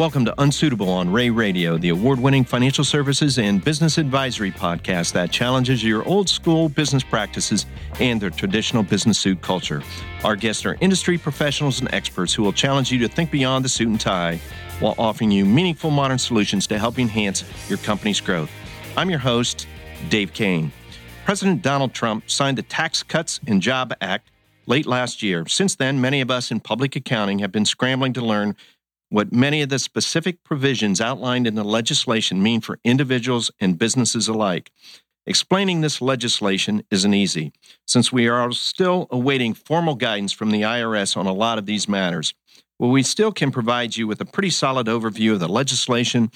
Welcome to Unsuitable on Rea Radio, the award winning financial services and business advisory podcast that challenges your old school business practices and their traditional business suit culture. Our guests are industry professionals and experts who will challenge you to think beyond the suit and tie while offering you meaningful modern solutions to help enhance your company's growth. I'm your host, Dave Cain. President Donald Trump signed the Tax Cuts and Job Act late last year. Since then, many of us in public accounting have been scrambling to learn what many of the specific provisions outlined in the legislation mean for individuals and businesses alike. Explaining this legislation isn't easy, since we are still awaiting formal guidance from the IRS on a lot of these matters. Well, we still can provide you with a pretty solid overview of the legislation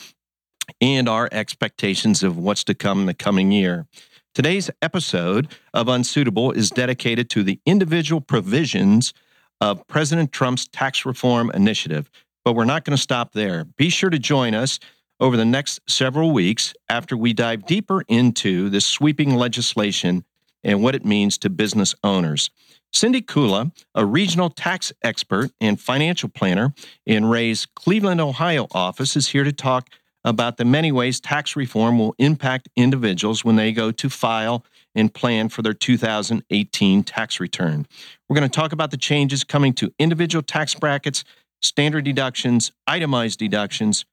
and our expectations of what's to come in the coming year. Today's episode of Unsuitable is dedicated to the individual provisions of President Trump's tax reform initiative, but we're not going to stop there. Be sure to join us over the next several weeks after we dive deeper into this sweeping legislation and what it means to business owners. Cindy Kula, a regional tax expert and financial planner in Rea's Cleveland, Ohio office, is here to talk about the many ways tax reform will impact individuals when they go to file and plan for their 2018 tax return. We're going to talk about the changes coming to individual tax brackets standard deductions, itemized deductions,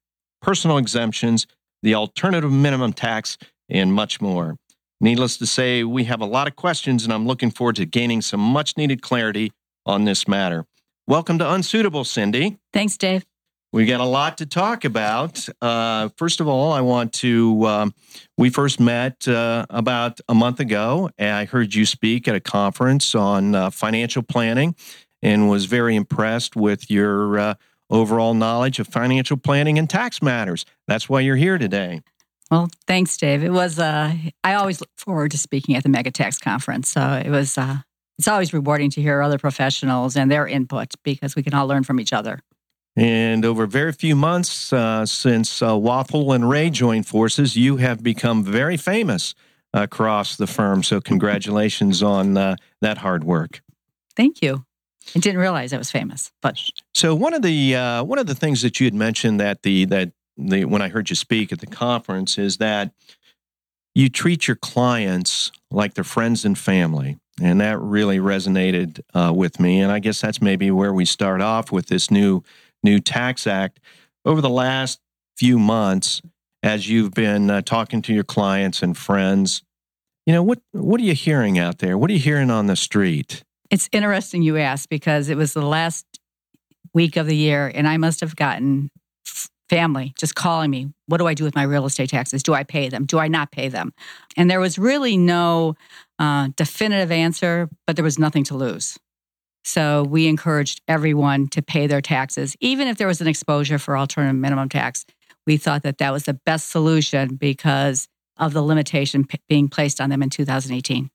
personal exemptions, the alternative minimum tax, and much more. Needless to say, we have a lot of questions, and I'm looking forward to gaining some much needed clarity on this matter. Welcome to Unsuitable, Cindy. Thanks, Dave. We got a lot to talk about. Uh, first of all, I want to. Um, we first met uh, about a month ago. I heard you speak at a conference on uh, financial planning and was very impressed with your uh, overall knowledge of financial planning and tax matters. That's why you're here today. Well, thanks, Dave. It was. Uh, I always look forward to speaking at the Mega Tax Conference. So it was. Uh, it's always rewarding to hear other professionals and their input because we can all learn from each other. And over very few months uh, since uh, Waffle and Rea joined forces, you have become very famous across the firm. So congratulations on uh, that hard work. Thank you. I didn't realize I was famous, but so one of the uh, one of the things that you had mentioned that the that the when I heard you speak at the conference is that you treat your clients like their friends and family, and that really resonated uh, with me. And I guess that's maybe where we start off with this new new tax act. Over the last few months, as you've been uh, talking to your clients and friends, you know what what are you hearing out there? What are you hearing on the street? It's interesting you asked because it was the last week of the year, and I must have gotten family just calling me, What do I do with my real estate taxes? Do I pay them? Do I not pay them? And there was really no uh, definitive answer, but there was nothing to lose. So we encouraged everyone to pay their taxes, even if there was an exposure for alternative minimum tax. We thought that that was the best solution because of the limitation p- being placed on them in 2018.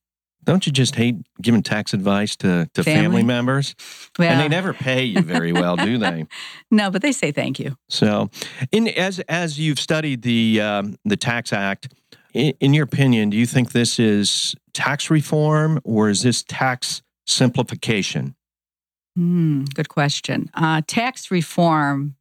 Don't you just hate giving tax advice to, to family, family members? Well, and they never pay you very well, do they? no, but they say thank you. So, in as as you've studied the um, the Tax Act, in, in your opinion, do you think this is tax reform or is this tax simplification? Mm, good question. Uh, tax reform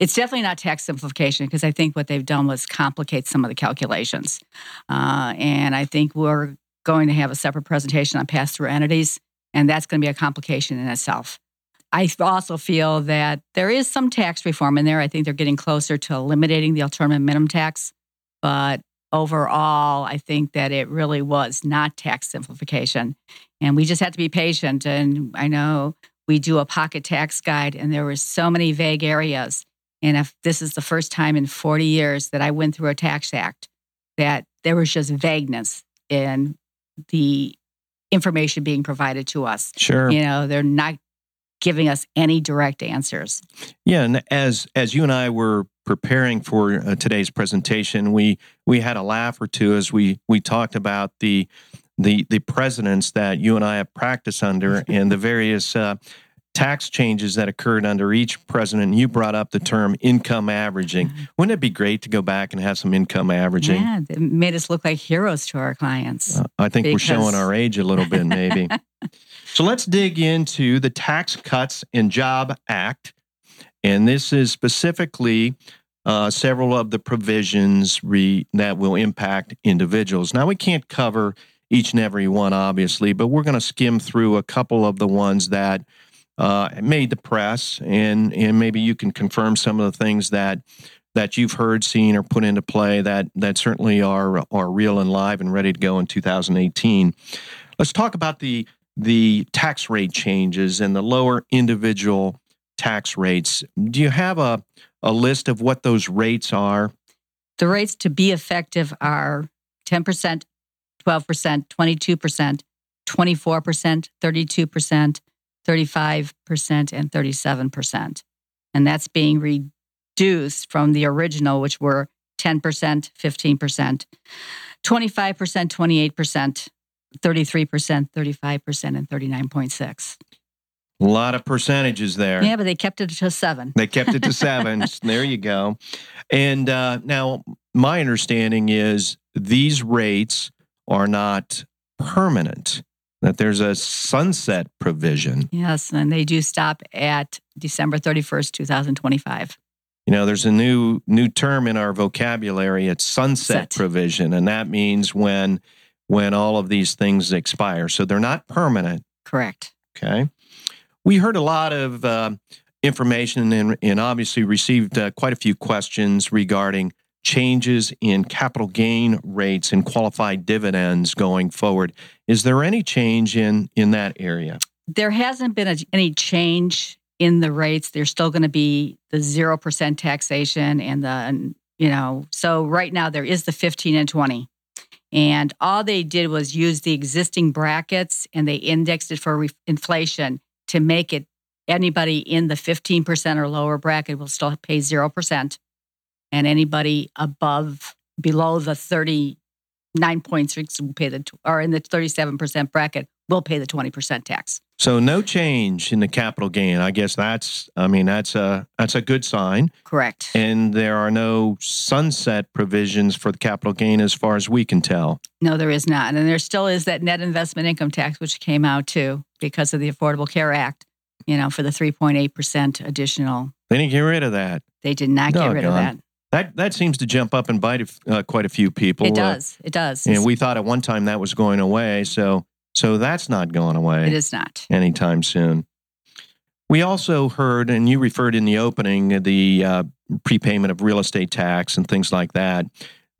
it's definitely not tax simplification because I think what they've done was complicate some of the calculations. Uh, and I think we're going to have a separate presentation on pass through entities, and that's going to be a complication in itself. I also feel that there is some tax reform in there. I think they're getting closer to eliminating the alternative minimum tax. But overall, I think that it really was not tax simplification. And we just had to be patient. And I know we do a pocket tax guide, and there were so many vague areas. And if this is the first time in 40 years that I went through a tax act, that there was just vagueness in the information being provided to us. Sure. You know, they're not giving us any direct answers. Yeah, and as as you and I were preparing for uh, today's presentation, we we had a laugh or two as we we talked about the the the presidents that you and I have practiced under and the various uh, tax changes that occurred under each president. You brought up the term income averaging. Mm-hmm. Wouldn't it be great to go back and have some income averaging? Yeah, it made us look like heroes to our clients. Uh, I think because... we're showing our age a little bit, maybe. so let's dig into the Tax Cuts and Job Act. And this is specifically uh, several of the provisions re- that will impact individuals. Now, we can't cover each and every one, obviously, but we're going to skim through a couple of the ones that uh, made the press, and and maybe you can confirm some of the things that that you've heard, seen, or put into play that that certainly are are real and live and ready to go in 2018. Let's talk about the the tax rate changes and the lower individual tax rates. Do you have a a list of what those rates are? The rates to be effective are 10%, 12%, 22%, 24%, 32%, 35%, and 37%. And that's being reduced from the original, which were 10%, 15%, 25%, 28%, 33%, 35%, and 39.6. A lot of percentages there. Yeah, but they kept it to seven. They kept it to seven. there you go. And uh, now, my understanding is these rates are not permanent, that there's a sunset provision. Yes, and they do stop at December 31st, 2025. You know, there's a new new term in our vocabulary. It's sunset Set. provision, and that means when when all of these things expire. So they're not permanent. Correct. Okay. We heard a lot of uh, information and, and, obviously received uh, quite a few questions regarding changes in capital gain rates and qualified dividends going forward. Is there any change in in that area? There hasn't been a, any change in the rates. There's still going to be the 0% taxation and the you know, so right now there is the 15 and 20. And all they did was use the existing brackets and they indexed it for re- inflation to make it anybody in the 15% or lower bracket will still pay 0% and anybody above below the 39 points will pay the or in the 37% bracket will pay the 20% tax. So no change in the capital gain. I guess that's I mean that's a that's a good sign. Correct. And there are no sunset provisions for the capital gain as far as we can tell. No, there is not. And there still is that net investment income tax which came out too because of the Affordable Care Act, you know, for the 3.8% additional. They didn't get rid of that. They did not get rid of that. That that seems to jump up and bite uh, quite a few people. It uh, does. Uh, it does. And we thought at one time that was going away, so so that's not going away. It is not anytime soon. We also heard, and you referred in the opening, the uh, prepayment of real estate tax and things like that.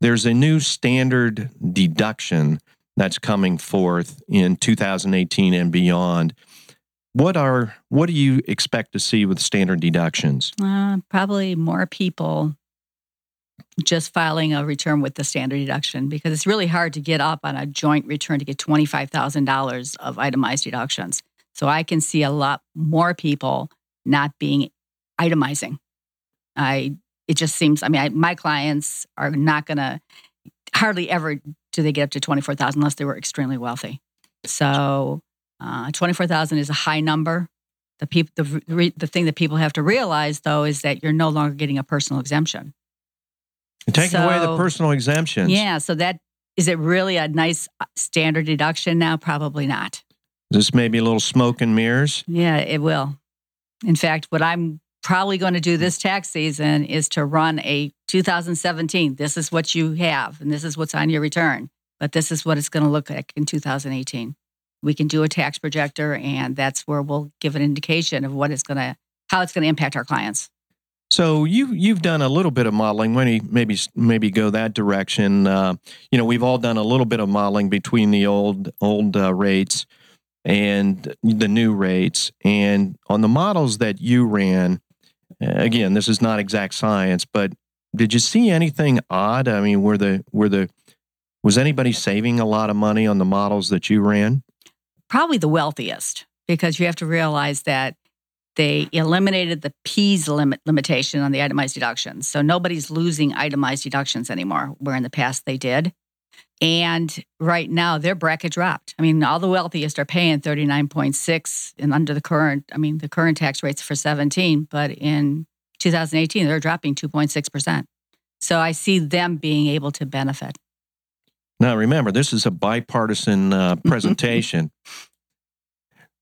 There's a new standard deduction that's coming forth in 2018 and beyond. What are what do you expect to see with standard deductions? Uh, probably more people just filing a return with the standard deduction because it's really hard to get up on a joint return to get $25,000 of itemized deductions. So I can see a lot more people not being itemizing. I it just seems I mean I, my clients are not going to hardly ever do they get up to 24,000 unless they were extremely wealthy. So uh, 24,000 is a high number. The people the the thing that people have to realize though is that you're no longer getting a personal exemption. Taking so, away the personal exemptions. Yeah. So that is it really a nice uh, standard deduction now? Probably not. This may be a little smoke and mirrors. Yeah, it will. In fact, what I'm probably going to do this tax season is to run a 2017. This is what you have, and this is what's on your return. But this is what it's going to look like in 2018. We can do a tax projector, and that's where we'll give an indication of what it's going to, how it's going to impact our clients. So you you've done a little bit of modeling. Maybe maybe maybe go that direction. Uh, you know, we've all done a little bit of modeling between the old old uh, rates and the new rates. And on the models that you ran, again, this is not exact science, but did you see anything odd? I mean, were the were the was anybody saving a lot of money on the models that you ran? Probably the wealthiest, because you have to realize that they eliminated the Pease limit limitation on the itemized deductions. So nobody's losing itemized deductions anymore, where in the past they did. And right now their bracket dropped. I mean, all the wealthiest are paying 39.6 and under the current, I mean, the current tax rates for 17, but in 2018 they're dropping 2.6%. So I see them being able to benefit. Now remember, this is a bipartisan uh, presentation.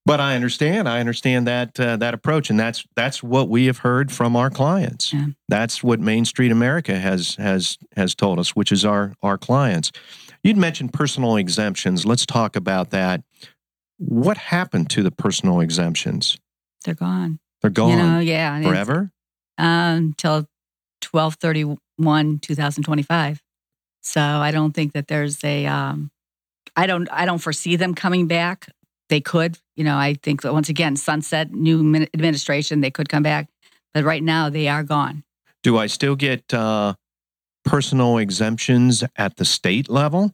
But I understand. I understand that uh, that approach, and that's that's what we have heard from our clients. Yeah. That's what Main Street America has has has told us, which is our our clients. You'd mentioned personal exemptions. Let's talk about that. What happened to the personal exemptions? They're gone. They're gone You know, yeah. forever. Um, until twelve thirty one, two thousand twenty five. So I don't think that there's a. Um, I don't. I don't foresee them coming back. They could. You know, I think that once again, sunset, new administration, they could come back. But right now, they are gone. Do I still get uh, personal exemptions at the state level?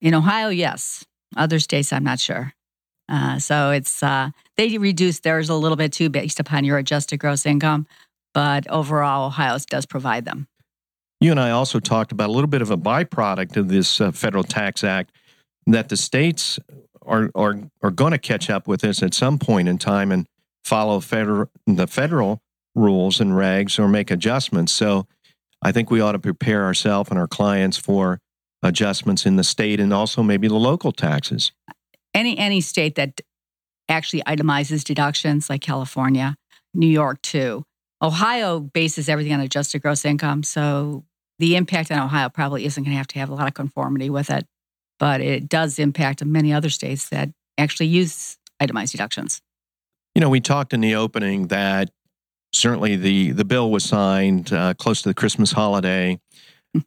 In Ohio, yes. Other states, I'm not sure. Uh, so it's uh, they reduce theirs a little bit too, based upon your adjusted gross income. But overall, Ohio does provide them. You and I also talked about a little bit of a byproduct of this uh, federal tax act that the states are are are going to catch up with this at some point in time and follow federal the federal rules and regs or make adjustments. So I think we ought to prepare ourselves and our clients for adjustments in the state and also maybe the local taxes. Any any state that actually itemizes deductions, like California, New York too. Ohio bases everything on adjusted gross income, so the impact on Ohio probably isn't going to have to have a lot of conformity with it, but it does impact many other states that actually use itemized deductions. You know, we talked in the opening that certainly the the bill was signed uh, close to the Christmas holiday,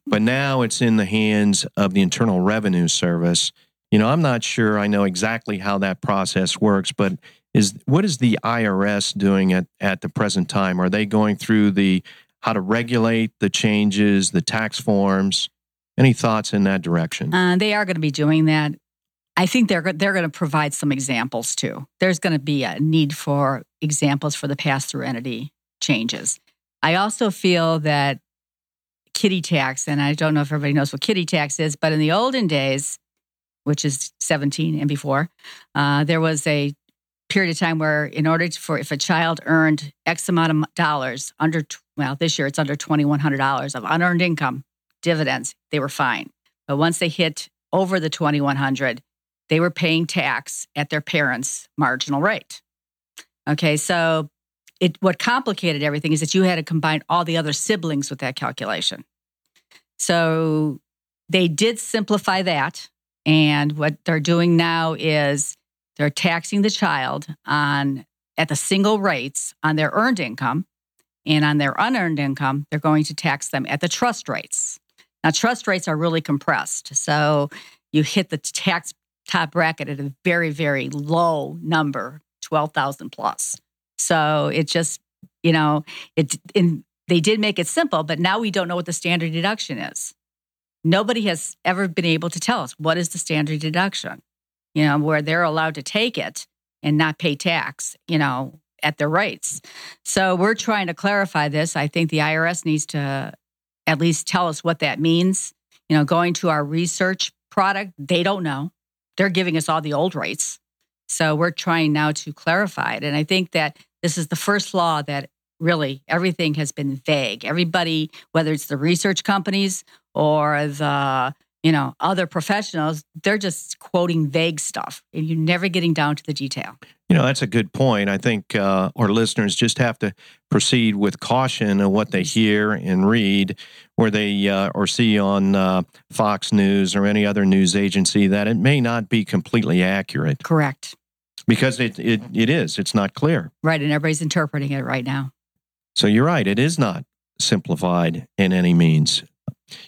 but now it's in the hands of the Internal Revenue Service. You know, I'm not sure I know exactly how that process works, but is what is the IRS doing at, at the present time? Are they going through the how to regulate the changes, the tax forms? Any thoughts in that direction? Uh, they are going to be doing that. I think they're they're going to provide some examples too. There's going to be a need for examples for the pass through entity changes. I also feel that kiddie tax, and I don't know if everybody knows what kiddie tax is, but in the olden days, which is 17 and before, uh, there was a period of time where, in order to, for if a child earned X amount of dollars under, well, this year it's under $2,100 of unearned income dividends, they were fine. But once they hit over the 2,100, they were paying tax at their parents' marginal rate. Okay, so it what complicated everything is that you had to combine all the other siblings with that calculation. So they did simplify that, and what they're doing now is they're taxing the child on at the single rates on their earned income, and on their unearned income, they're going to tax them at the trust rates. Now, trust rates are really compressed, so you hit the tax top bracket at a very, very low number, twelve thousand plus. So it just, you know, it. In, they did make it simple, but now we don't know what the standard deduction is. Nobody has ever been able to tell us what is the standard deduction. You know, where they're allowed to take it and not pay tax. You know, at their rates. So we're trying to clarify this. I think the IRS needs to at least tell us what that means. You know, going to our research product, they don't know. They're giving us all the old rates. So we're trying now to clarify it. And I think that this is the first law that really everything has been vague. Everybody, whether it's the research companies or the you know other professionals, they're just quoting vague stuff, and you're never getting down to the detail. You know, that's a good point. I think uh, our listeners just have to proceed with caution of what they hear and read, where they uh, or see on uh, Fox News or any other news agency that it may not be completely accurate Correct. because it, it, it is. It's not clear. Right, and everybody's interpreting it right now. So you're right. It is not simplified in any means.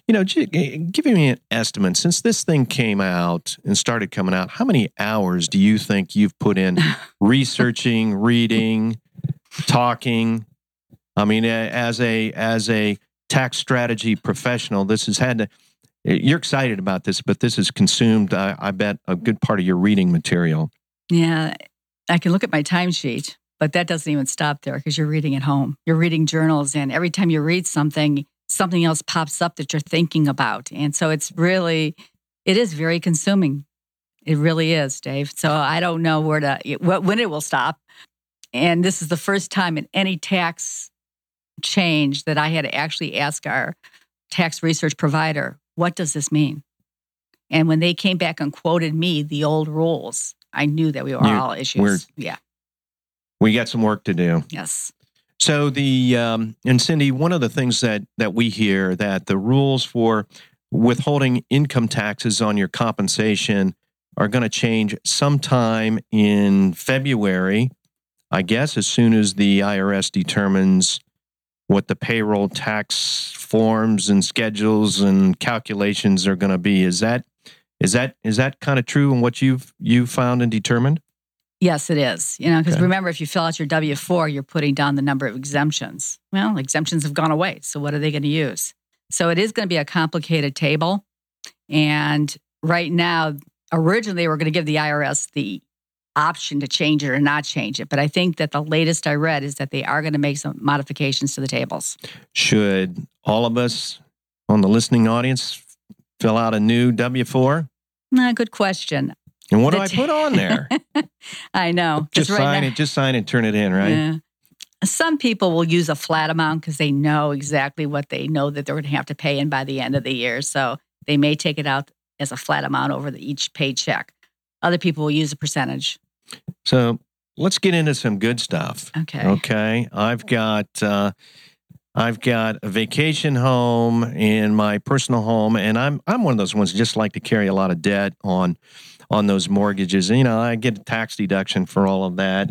You know, gi- give me an estimate since this thing came out and started coming out. How many hours do you think you've put in researching, reading, talking? I mean, as a as a tax strategy professional, this has had to. You're excited about this, but this has consumed, I, I bet, a good part of your reading material. Yeah, I can look at my timesheet, but that doesn't even stop there because you're reading at home. You're reading journals, and every time you read something, something else pops up that you're thinking about. And so it's really, it is very consuming. It really is, Dave. So I don't know where to, when it will stop. And this is the first time in any tax change that I had to actually ask our tax research provider, what does this mean? And when they came back and quoted me the old rules, I knew that we were You- all issues. Yeah. We got some work to do. Yes. So the um, and Cindy, one of the things that that we hear that the rules for withholding income taxes on your compensation are going to change sometime in February. I guess as soon as the IRS determines what the payroll tax forms and schedules and calculations are going to be. Is that is that is that kind of true in what you've you found and determined? Yes, it is. You know, because Okay. remember, if you fill out your W 4, you're putting down the number of exemptions. Well, exemptions have gone away. So, what are they going to use? So, it is going to be a complicated table. And right now, originally, they were going to give the IRS the option to change it or not change it. But I think that the latest I read is that they are going to make some modifications to the tables. Should all of us on the listening audience fill out a new W four? Nah, good question. And what do I put on there? I know. just right sign now- it. Just sign it. Turn it in. Right. Yeah. Some people will use a flat amount because they know exactly what they know that they're going to have to pay in by the end of the year. So they may take it out as a flat amount over the, each paycheck. Other people will use a percentage. So let's get into some good stuff. Okay. Okay. I've got uh, I've got a vacation home and my personal home, and I'm I'm one of those ones just like to carry a lot of debt on on those mortgages. And, you know, I get a tax deduction for all of that.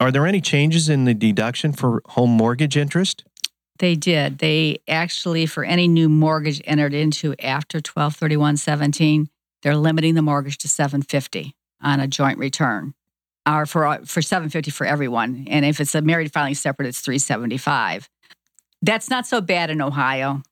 Are there any changes in the deduction for home mortgage interest? They did. They actually, for any new mortgage entered into after 1231.17, they're limiting the mortgage to 750 on a joint return. Or for for 750 for everyone. And if it's a married filing separate, it's 375. That's not so bad in Ohio.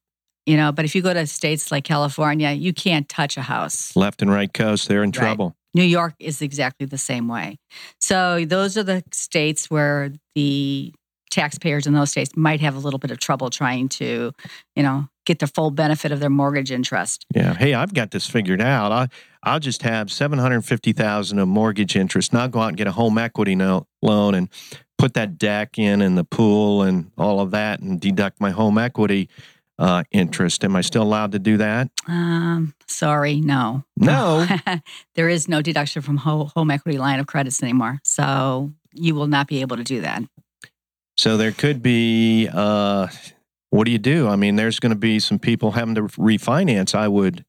You know, but if you go to states like California, you can't touch a house. Left and right coast, they're in Right. trouble. New York is exactly the same way. So those are the states where the taxpayers in those states might have a little bit of trouble trying to, you know, get the full benefit of their mortgage interest. Yeah. Hey, I've got this figured out. I I'll just have seven hundred fifty thousand of mortgage interest, and I'll go out and get a home equity no, loan and put that deck in and the pool and all of that, and deduct my home equity uh, interest. Am I still allowed to do that? Um, sorry, no. No. there is no deduction from ho- home equity line of credits anymore. So you will not be able to do that. So there could be. Uh, what do you do? I mean, there's going to be some people having to refinance. I would,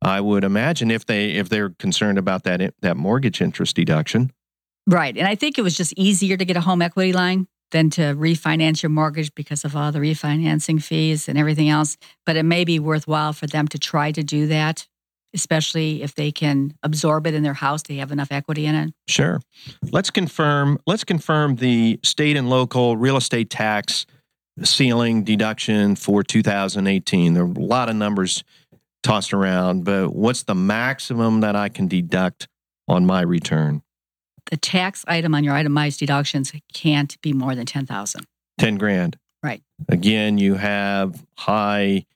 I would imagine if they if they're concerned about that that mortgage interest deduction. Right. And I think it was just easier to get a home equity line than to refinance your mortgage because of all the refinancing fees and everything else. But it may be worthwhile for them to try to do that, especially if they can absorb it in their house. They have enough equity in it. Sure. Let's confirm. Let's confirm the state and local real estate tax ceiling deduction for 2018. There are a lot of numbers tossed around, but what's the maximum that I can deduct on my return? The tax item on your itemized deductions can't be more than 10,000. 10 grand. Right. Again, you have high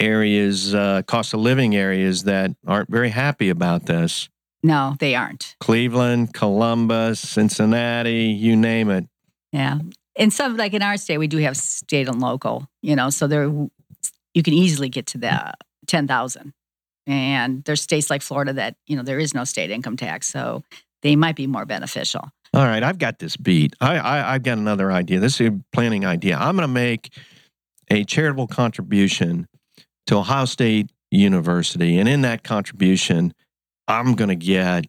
areas, uh, cost of living areas that aren't very happy about this. No, they aren't. Cleveland, Columbus, Cincinnati, you name it. Yeah. And some, like in our state, we do have state and local, you know, so there you can easily get to the 10,000. And there's states like Florida that, you know, there is no state income tax. So they might be more beneficial. All right, I've got this beat. I, I I've got another idea. This is a planning idea. I'm going to make a charitable contribution to Ohio State University, and in that contribution, I'm going to get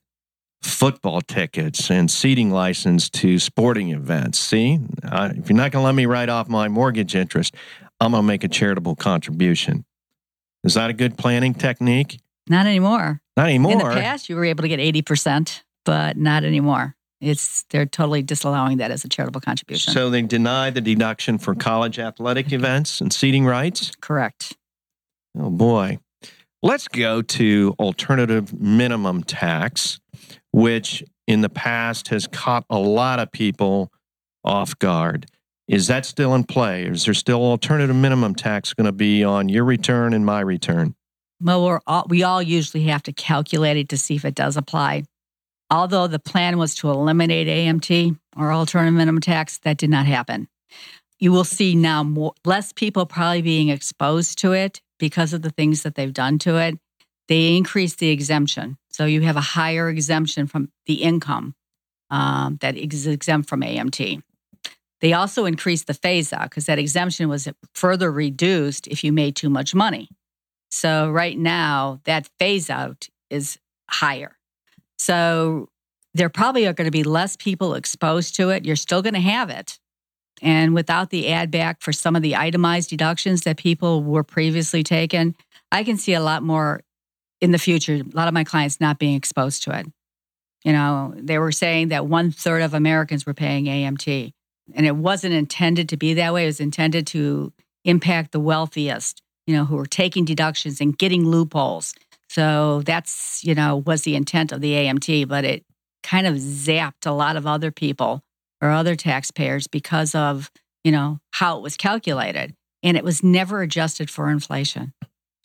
football tickets and seating license to sporting events. See, uh, if you're not going to let me write off my mortgage interest, I'm going to make a charitable contribution. Is that a good planning technique? Not anymore. Not anymore. In the past, you were able to get 80%, but not anymore. It's they're totally disallowing that as a charitable contribution. So they deny the deduction for college athletic events and seating rights. Correct. Oh boy. Let's go to alternative minimum tax, which in the past has caught a lot of people off guard. Is that still in play? Is there still alternative minimum tax going to be on your return and my return? Well, all, we all usually have to calculate it to see if it does apply. Although the plan was to eliminate AMT or alternative minimum tax, that did not happen. You will see now more, less people probably being exposed to it because of the things that they've done to it. They increased the exemption. So you have a higher exemption from the income um, that is exempt from AMT. They also increased the phase out because that exemption was further reduced if you made too much money. So right now, that phase out is higher. So there probably are going to be less people exposed to it. You're still going to have it. And without the add back for some of the itemized deductions that people were previously taken, I can see a lot more in the future, a lot of my clients not being exposed to it. You know, they were saying that one third of Americans were paying AMT, and it wasn't intended to be that way. It was intended to impact the wealthiest, you know, who were taking deductions and getting loopholes. So that's, you know, was the intent of the AMT, but it kind of zapped a lot of other people or other taxpayers because of, you know, how it was calculated. And it was never adjusted for inflation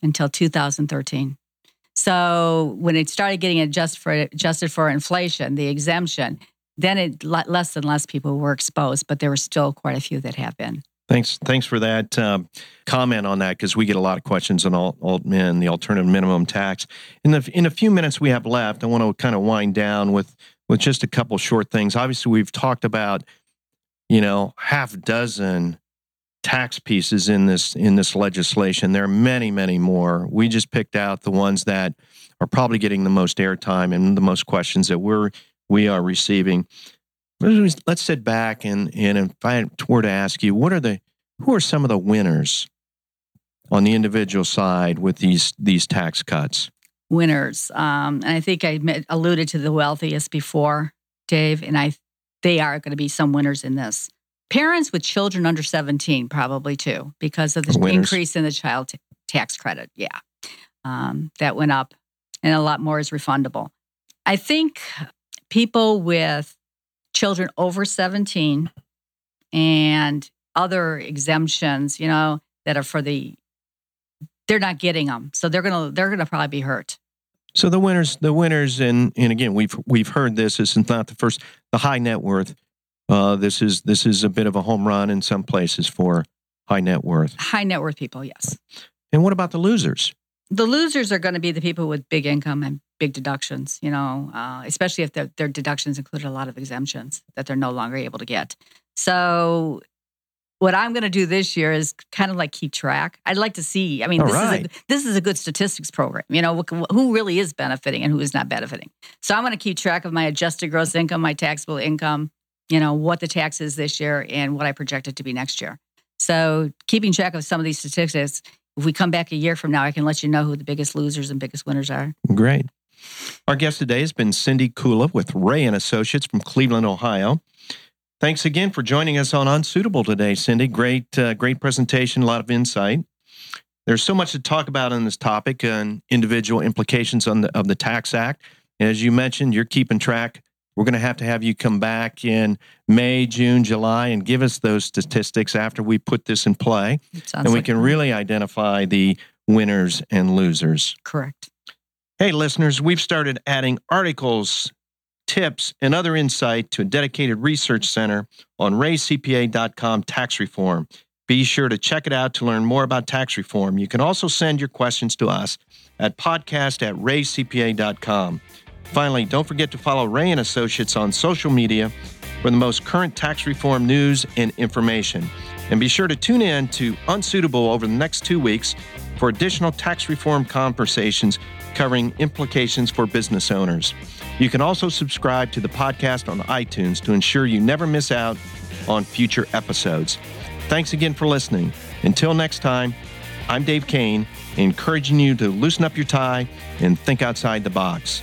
until 2013. So when it started getting adjusted for adjusted for inflation, the exemption, then it less and less people were exposed, but there were still quite a few that have been. Thanks, thanks for that um, comment on that because we get a lot of questions on alt, alt the alternative minimum tax. In the in a few minutes we have left, I want to kind of wind down with with just a couple short things. Obviously, we've talked about you know half dozen tax pieces in this in this legislation. There are many, many more. We just picked out the ones that are probably getting the most airtime and the most questions that we're we are receiving. Let's sit back and and if I were to ask you, what are the who are some of the winners on the individual side with these these tax cuts? Winners, um, and I think I alluded to the wealthiest before, Dave, and I they are going to be some winners in this. Parents with children under 17, probably too, because of the Winners. increase in the child t- tax credit. Yeah. Um, that went up, and a lot more is refundable. I think people with children over 17 and other exemptions, you know, that are for the, they're not getting them. So they're going to, they're going to probably be hurt. So the winners, the winners, and and again, we've we've heard this. This is not the first. The high net worth uh, this is this is a bit of a home run in some places for high net worth. High net worth people, yes. And what about the losers? The losers are going to be the people with big income and big deductions. You know, uh, especially if their, their deductions included a lot of exemptions that they're no longer able to get. So what I'm going to do this year is kind of like keep track. I'd like to see. I mean, this right. is a, this is a good statistics program. You know, who really is benefiting and who is not benefiting. So I'm going to keep track of my adjusted gross income, my taxable income, you know, what the tax is this year and what I project it to be next year. So keeping track of some of these statistics, if we come back a year from now, I can let you know who the biggest losers and biggest winners are. Great. Our guest today has been Cindy Kula with Rea and Associates from Cleveland, Ohio. Thanks again for joining us on Unsuitable today, Cindy. Great, uh, great presentation, a lot of insight. There's so much to talk about on this topic and individual implications on the, of the Tax Act. As you mentioned, you're keeping track we're going to have to have you come back in May, June, July and give us those statistics after we put this in play. And we like can really identify the winners and losers. Correct. Hey, listeners, we've started adding articles, tips, and other insight to a dedicated research center on reacpa.com tax reform. Be sure to check it out to learn more about tax reform. You can also send your questions to us at podcast at reacpa.com. Finally, don't forget to follow Rea and Associates on social media for the most current tax reform news and information. And be sure to tune in to Unsuitable over the next two weeks for additional tax reform conversations covering implications for business owners. You can also subscribe to the podcast on iTunes to ensure you never miss out on future episodes. Thanks again for listening. Until next time, I'm Dave Cain, encouraging you to loosen up your tie and think outside the box.